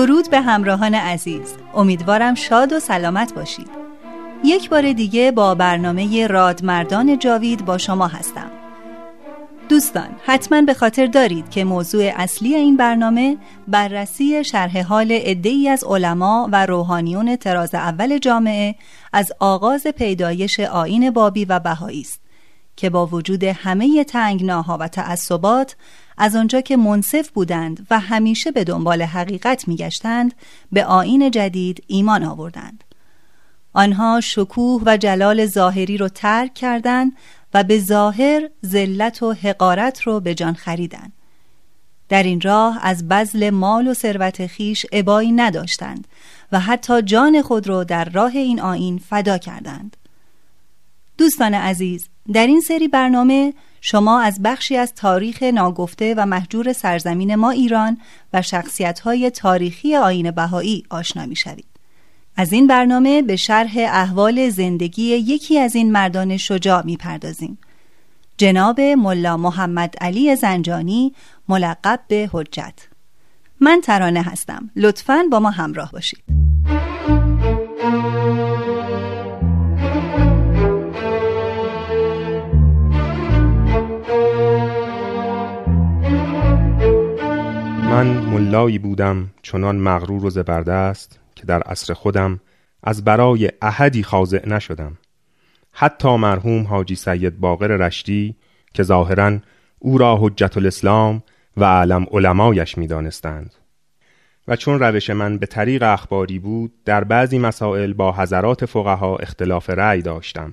درود به همراهان عزیز. امیدوارم شاد و سلامت باشید. یک بار دیگه با برنامه رادمردان جاوید با شما هستم. دوستان حتما به خاطر دارید که موضوع اصلی این برنامه بررسی شرح حال عدهای از علما و روحانیون تراز اول جامعه از آغاز پیدایش آین بابی و بهایی است که با وجود همه تنگناها و تعصبات از آنجا که منصف بودند و همیشه به دنبال حقیقت میگشتند به آین جدید ایمان آوردند. آنها شکوه و جلال ظاهری رو ترک کردند و به ظاهر ذلت و حقارت رو به جان خریدند. در این راه از بذل مال و ثروت خیش ابایی نداشتند و حتی جان خود را در راه این آین فدا کردند. دوستان عزیز در این سری برنامه شما از بخشی از تاریخ ناگفته و محجور سرزمین ما ایران و شخصیت‌های تاریخی آین بهایی آشنا می‌شوید. از این برنامه به شرح احوال زندگی یکی از این مردان شجاع می‌پردازیم. جناب ملا محمد علی زنجانی ملقب به حجت. من ترانه هستم. لطفاً با ما همراه باشید. من ملایی بودم چنان مغرور و زبردست که در عصر خودم از برای احدی خاضع نشدم. حتی مرحوم حاجی سید باقر رشتی که ظاهرا او را حجت الاسلام و علم علمایش می دانستند. و چون روش من به طریق اخباری بود در بعضی مسائل با حضرات فقها اختلاف رأی داشتم.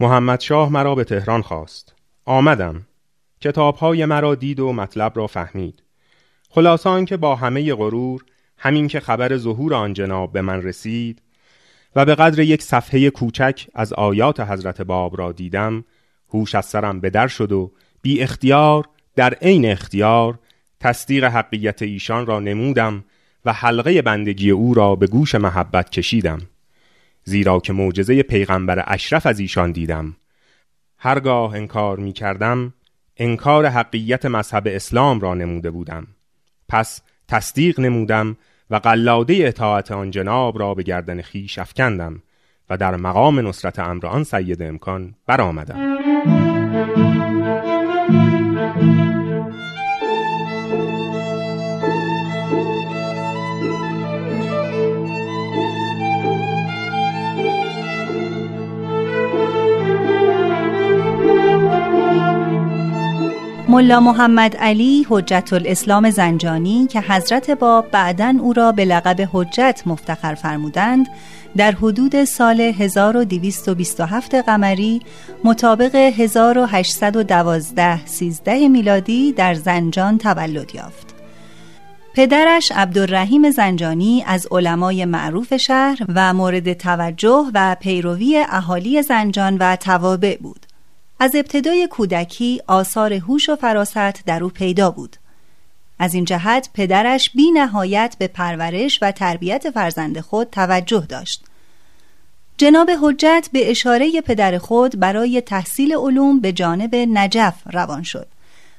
محمد شاه مرا به تهران خواست. آمدم. کتابهای مرا دید و مطلب را فهمید. خلاصان که با همه غرور همین که خبر ظهور آن جناب به من رسید و به قدر یک صفحه کوچک از آیات حضرت باب را دیدم هوش از سرم به در شد و بی اختیار در عین اختیار تصدیق حقیت ایشان را نمودم و حلقه بندگی او را به گوش محبت کشیدم زیرا که معجزه پیغمبر اشرف از ایشان دیدم. هرگاه انکار می کردم انکار حقیت مذهب اسلام را نموده بودم. پس تصدیق نمودم و قلاده اطاعت آن جناب را به گردن خیش افکندم و در مقام نصرت امر آن سید امکان برآمدم. ملا محمد علی حجت الاسلام زنجانی که حضرت باب بعدا او را به لقب حجت مفتخر فرمودند در حدود سال 1227 قمری مطابق 1812 13 میلادی در زنجان تولد یافت. پدرش عبدالرحیم زنجانی از علمای معروف شهر و مورد توجه و پیروی اهالی زنجان و توابع بود. از ابتدای کودکی آثار هوش و فراست در او پیدا بود. از این جهت پدرش بی نهایت به پرورش و تربیت فرزند خود توجه داشت. جناب حجت به اشاره پدر خود برای تحصیل علوم به جانب نجف روان شد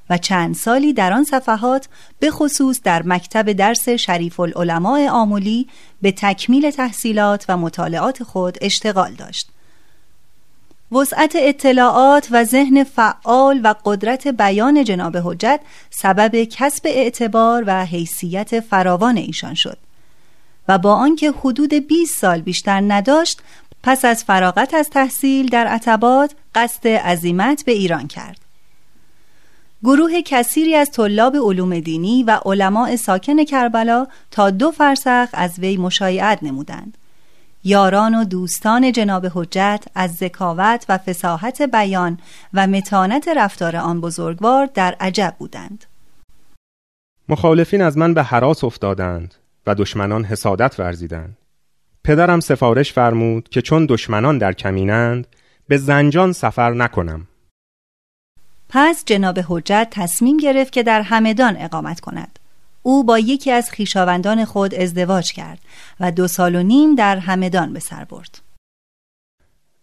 و چند سالی در آن صفحات به خصوص در مکتب درس شریف العلماء آمولی به تکمیل تحصیلات و مطالعات خود اشتغال داشت. وسعت اطلاعات و ذهن فعال و قدرت بیان جناب حجت سبب کسب اعتبار و حیثیت فراوان ایشان شد. و با آنکه حدود 20 سال بیشتر نداشت پس از فراغت از تحصیل در عتبات قصد عزیمت به ایران کرد. گروه کثیری از طلاب علوم دینی و علماء ساکن کربلا تا دو فرسخ از وی مشایعت نمودند. یاران و دوستان جناب حجت از ذکاوت و فساحت بیان و متانت رفتار آن بزرگوار در عجب بودند. مخالفین از من به حراس افتادند و دشمنان حسادت ورزیدند. پدرم سفارش فرمود که چون دشمنان در کمینند به زنجان سفر نکنم. پس جناب حجت تصمیم گرفت که در همدان اقامت کند. او با یکی از خیشاوندان خود ازدواج کرد و دو سال و نیم در همدان به سر برد.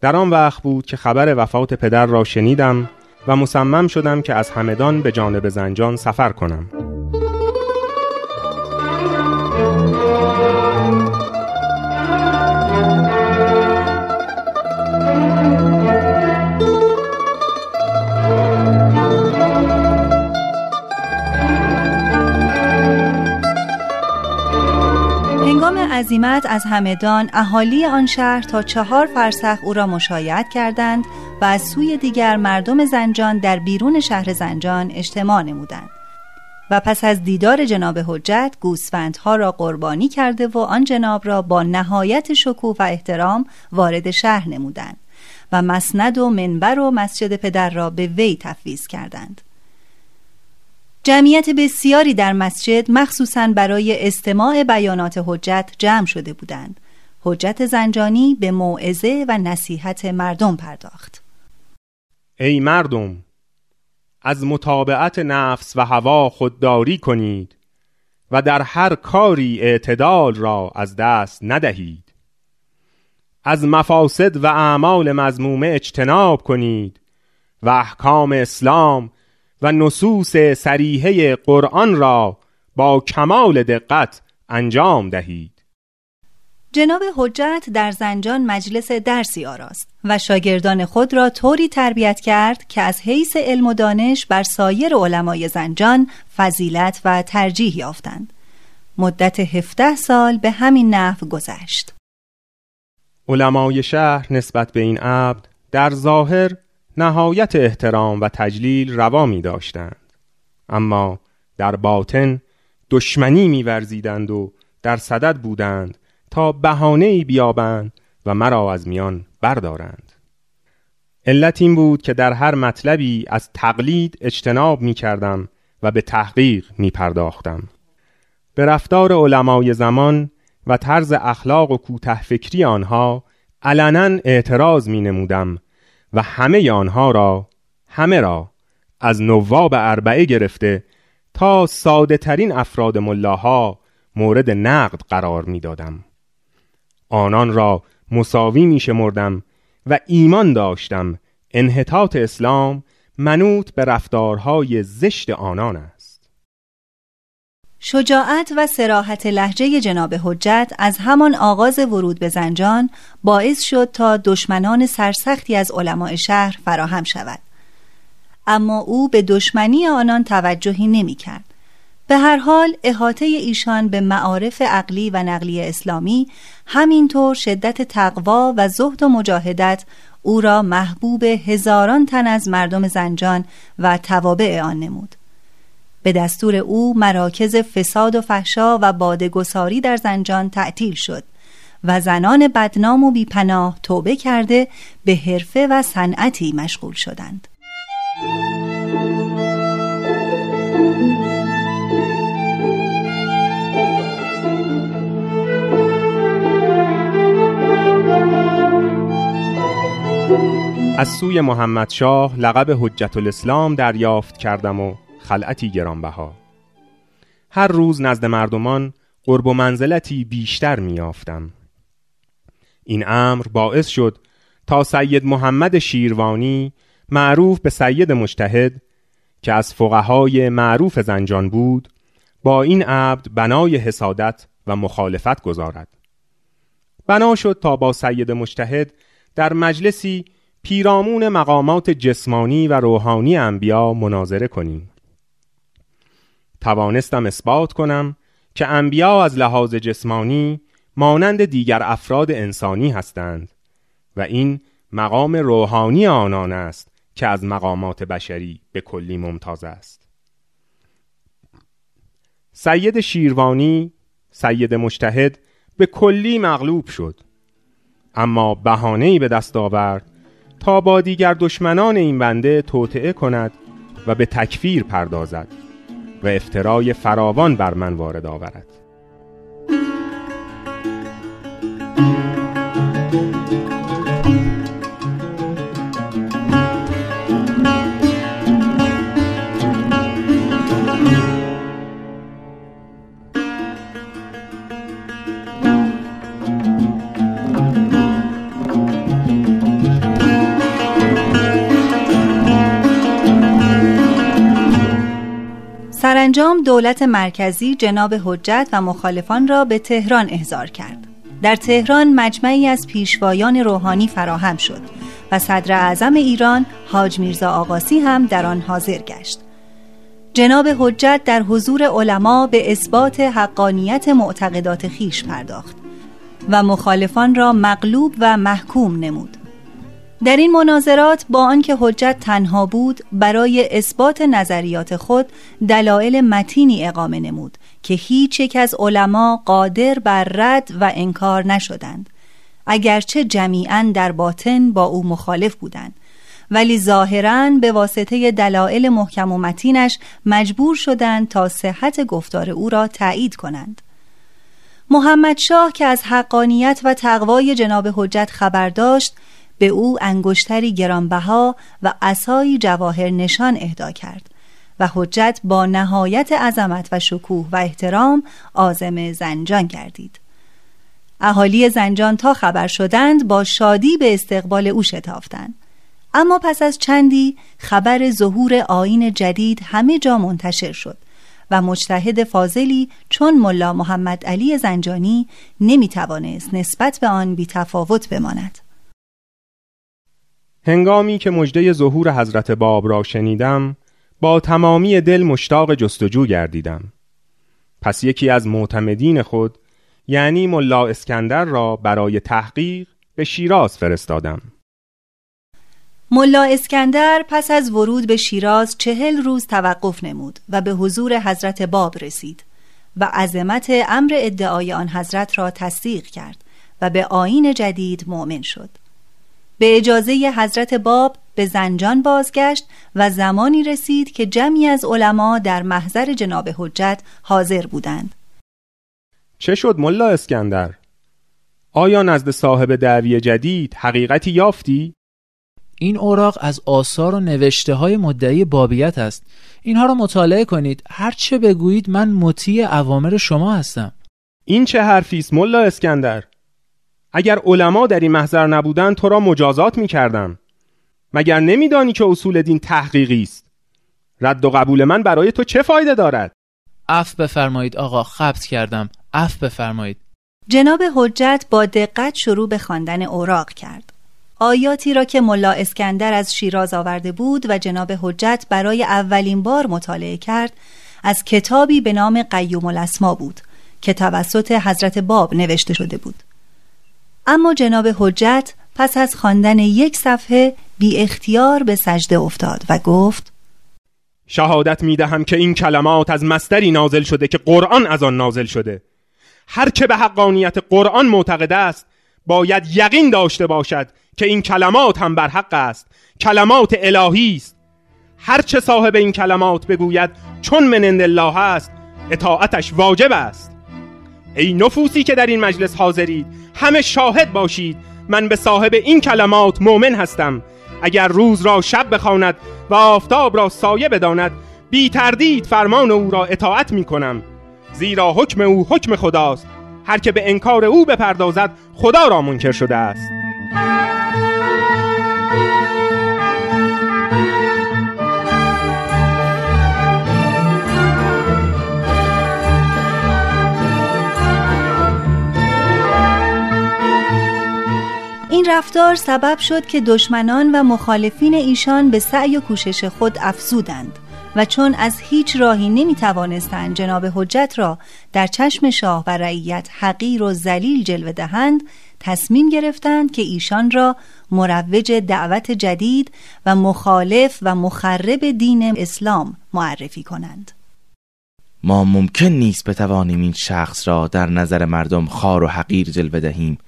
در آن وقت بود که خبر وفات پدر را شنیدم و مصمم شدم که از همدان به جانب زنجان سفر کنم. عزیمت از همدان اهالی آن شهر تا چهار فرسخ او را مشایعت کردند و از سوی دیگر مردم زنجان در بیرون شهر زنجان اجتماع نمودند. و پس از دیدار جناب حجت گوسفندها را قربانی کرده و آن جناب را با نهایت شکوه و احترام وارد شهر نمودند و مسند و منبر و مسجد پدر را به وی تفویض کردند. جمعیت بسیاری در مسجد مخصوصا برای استماع بیانات حجت جمع شده بودند. حجت زنجانی به موعظه و نصیحت مردم پرداخت. ای مردم از مطابعت نفس و هوا خودداری کنید و در هر کاری اعتدال را از دست ندهید. از مفاسد و اعمال مزمومه اجتناب کنید و احکام اسلام و نصوص سریحه قرآن را با کمال دقت انجام دهید. جناب حجت در زنجان مجلس درسی آراست و شاگردان خود را طوری تربیت کرد که از حیث علم و دانش بر سایر علمای زنجان فضیلت و ترجیح یافتند. مدت هفته سال به همین نحو گذشت. علمای شهر نسبت به این عبد در ظاهر نهایت احترام و تجلیل روا می داشتند. اما در باطن دشمنی میورزیدند و در صدد بودند تا بهانه بیابند و مرا از میان بردارند. علت این بود که در هر مطلبی از تقلید اجتناب می کردم و به تحقیق می پرداختم. به رفتار علمای زمان و طرز اخلاق و کوته فکری آنها علنا اعتراض می نمودم و همه آنها را همه را از نواب اربعه گرفته تا ساده ترین افراد ملاها مورد نقد قرار می دادم. آنان را مساوی می شمردم و ایمان داشتم انحطاط اسلام منوط به رفتارهای زشت آنان است شجاعت و سراحت لحجه جناب حجت از همان آغاز ورود به زنجان باعث شد تا دشمنان سرسختی از علماء شهر فراهم شود اما او به دشمنی آنان توجهی نمی کرد. به هر حال احاطه ایشان به معارف عقلی و نقلی اسلامی همینطور شدت تقوا و زهد و مجاهدت او را محبوب هزاران تن از مردم زنجان و توابع آن نمود به دستور او مراکز فساد و فحشا و بادگساری در زنجان تعطیل شد و زنان بدنام و بیپناه توبه کرده به حرفه و صنعتی مشغول شدند. از سوی محمد شاه لقب حجت الاسلام دریافت کردم و خلعتی گرانبها. هر روز نزد مردمان قرب و منزلتی بیشتر میافتم این امر باعث شد تا سید محمد شیروانی معروف به سید مجتهد که از فقهای معروف زنجان بود با این عبد بنای حسادت و مخالفت گذارد. بنا شد تا با سید مجتهد در مجلسی پیرامون مقامات جسمانی و روحانی انبیا مناظره کنیم. توانستم اثبات کنم که انبیا از لحاظ جسمانی مانند دیگر افراد انسانی هستند و این مقام روحانی آنان است که از مقامات بشری به کلی ممتاز است. سید شیروانی سید مجتهد به کلی مغلوب شد. اما بهانه‌ای به دست آورد تا با دیگر دشمنان این بنده توطعه کند و به تکفیر پردازد. و افترای فراوان بر من وارد آورد. سرانجام دولت مرکزی جناب حجت و مخالفان را به تهران احضار کرد. در تهران مجمعی از پیشوایان روحانی فراهم شد و صدر اعظم ایران حاج میرزا آقاسی هم در آن حاضر گشت. جناب حجت در حضور علما به اثبات حقانیت معتقدات خیش پرداخت و مخالفان را مغلوب و محکوم نمود. در این مناظرات با آنکه حجت تنها بود برای اثبات نظریات خود دلایل متینی اقامه نمود که هیچ یک از علما قادر بر رد و انکار نشدند. اگرچه جمیعا در باطن با او مخالف بودند. ولی ظاهرا به واسطه دلایل محکم و متینش مجبور شدند تا صحت گفتار او را تایید کنند. محمد شاه که از حقانیت و تقوای جناب حجت خبر داشت به او انگشتری گرانبها و عصایی جواهر نشان اهدا کرد و حجت با نهایت عظمت و شکوه و احترام آزم زنجان گردید. اهالی زنجان تا خبر شدند با شادی به استقبال او شتافتند. اما پس از چندی خبر ظهور آین جدید همه جا منتشر شد و مجتهد فاضلی چون ملا محمد علی زنجانی نمی توانست نسبت به آن بی تفاوت بماند. هنگامی که مجده ظهور حضرت باب را شنیدم با تمامی دل مشتاق جستجو گردیدم. پس یکی از معتمدین خود یعنی ملا اسکندر را برای تحقیق به شیراز فرستادم. ملا اسکندر پس از ورود به شیراز چهل روز توقف نمود و به حضور حضرت باب رسید و عظمت امر ادعای آن حضرت را تصدیق کرد و به آین جدید مؤمن شد. به اجازه حضرت باب به زنجان بازگشت و زمانی رسید که جمعی از علما در محضر جناب حجت حاضر بودند. چه شد ملا اسکندر؟ آیا نزد صاحب دعوی جدید حقیقتی یافتی؟ این اوراق از آثار و نوشته های مدعی بابیت است. اینها را مطالعه کنید. هرچه بگویید من مطیع اوامر شما هستم. این چه حرفی است ملا اسکندر؟ اگر علما در این محضر نبودند تو را مجازات می کردم مگر نمیدانی که اصول دین تحقیقی است؟ رد و قبول من برای تو چه فایده دارد؟ اف بفرمایید آقا خبت کردم. اف بفرمایید. جناب حجت با دقت شروع به خواندن اوراق کرد. آیاتی را که ملا اسکندر از شیراز آورده بود و جناب حجت برای اولین بار مطالعه کرد از کتابی به نام قیوم الاسما بود که توسط حضرت باب نوشته شده بود. اما جناب حجت پس از خواندن یک صفحه بی اختیار به سجده افتاد و گفت شهادت می دهم که این کلمات از مستری نازل شده که قرآن از آن نازل شده. هر که به حقانیت قرآن معتقد است باید یقین داشته باشد که این کلمات هم بر حق است. کلمات الهی است. هر چه صاحب این کلمات بگوید چون من الله است اطاعتش واجب است. ای نفوسی که در این مجلس حاضرید همه شاهد باشید. من به صاحب این کلمات مؤمن هستم. اگر روز را شب بخواند و آفتاب را سایه بداند بی تردید فرمان او را اطاعت می کنم. زیرا حکم او حکم خداست. هر که به انکار او بپردازد خدا را منکر شده است. رفتار سبب شد که دشمنان و مخالفین ایشان به سعی و کوشش خود افزودند و چون از هیچ راهی نمی توانستند جناب حجت را در چشم شاه و رعیت حقیر و ذلیل جلوه دهند تصمیم گرفتند که ایشان را مروج دعوت جدید و مخالف و مخرب دین اسلام معرفی کنند. ما ممکن نیست بتوانیم این شخص را در نظر مردم خار و حقیر جلوه دهیم.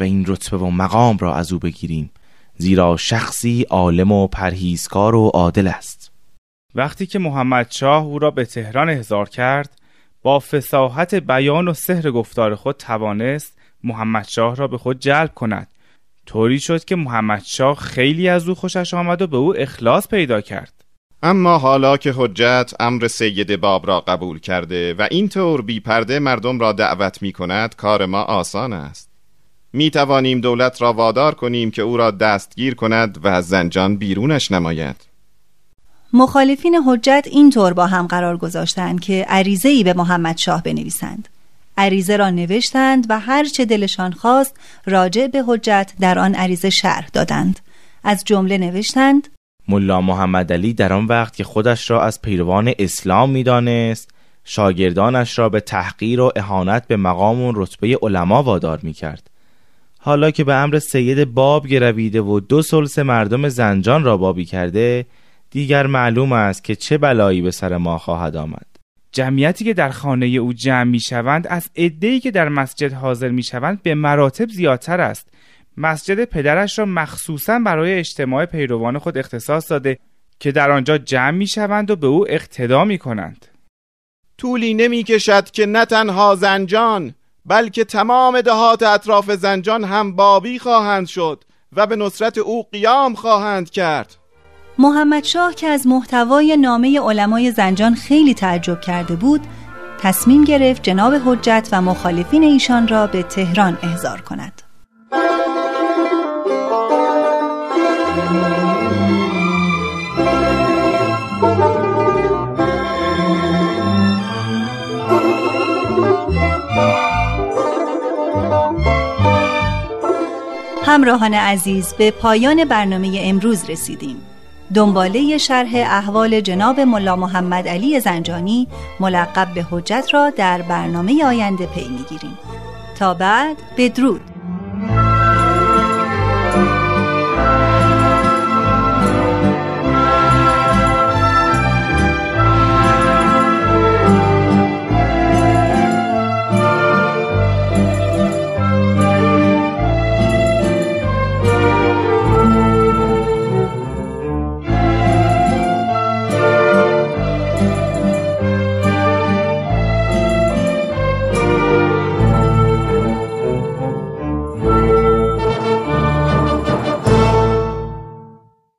و این رتبه و مقام را از او بگیریم زیرا شخصی عالم و پرهیزکار و عادل است. وقتی که محمد شاه او را به تهران احضار کرد با فساحت بیان و سحر گفتار خود توانست محمد شاه را به خود جلب کند. طوری شد که محمد شاه خیلی از او خوشش آمد و به او اخلاص پیدا کرد. اما حالا که حجت امر سید باب را قبول کرده و اینطور بی پرده مردم را دعوت می کند کار ما آسان است. می توانیم دولت را وادار کنیم که او را دستگیر کند و از زنجان بیرونش نماید. مخالفین حجت اینطور با هم قرار گذاشتند که عریضه ای به محمد شاه بنویسند. عریضه را نوشتند و هر چه دلشان خواست راجع به حجت در آن عریضه شرح دادند. از جمله نوشتند ملا محمد علی در آن وقت که خودش را از پیروان اسلام می‌دانست شاگردانش را به تحقیر و اهانت به مقام و رتبه علما وادار می کرد حالا که به امر سید باب گرویده و دو سلس مردم زنجان را بابی کرده دیگر معلوم است که چه بلایی به سر ما خواهد آمد. جمعیتی که در خانه او جمع می شوند از عده‌ای که در مسجد حاضر می شوند به مراتب زیادتر است. مسجد پدرش را مخصوصا برای اجتماع پیروان خود اختصاص داده که در آنجا جمع می شوند و به او اقتدا می کنند طولی نمی کشد که نه تنها زنجان بلکه تمام دهات اطراف زنجان هم بابی خواهند شد و به نصرت او قیام خواهند کرد. محمد شاه که از محتوای نامه علمای زنجان خیلی تعجب کرده بود تصمیم گرفت جناب حجت و مخالفین ایشان را به تهران احضار کند. همراهان عزیز به پایان برنامه امروز رسیدیم. دنباله شرح احوال جناب ملا محمد علی زنجانی ملقب به حجت را در برنامه آینده پی می‌گیریم. تا بعد بدرود.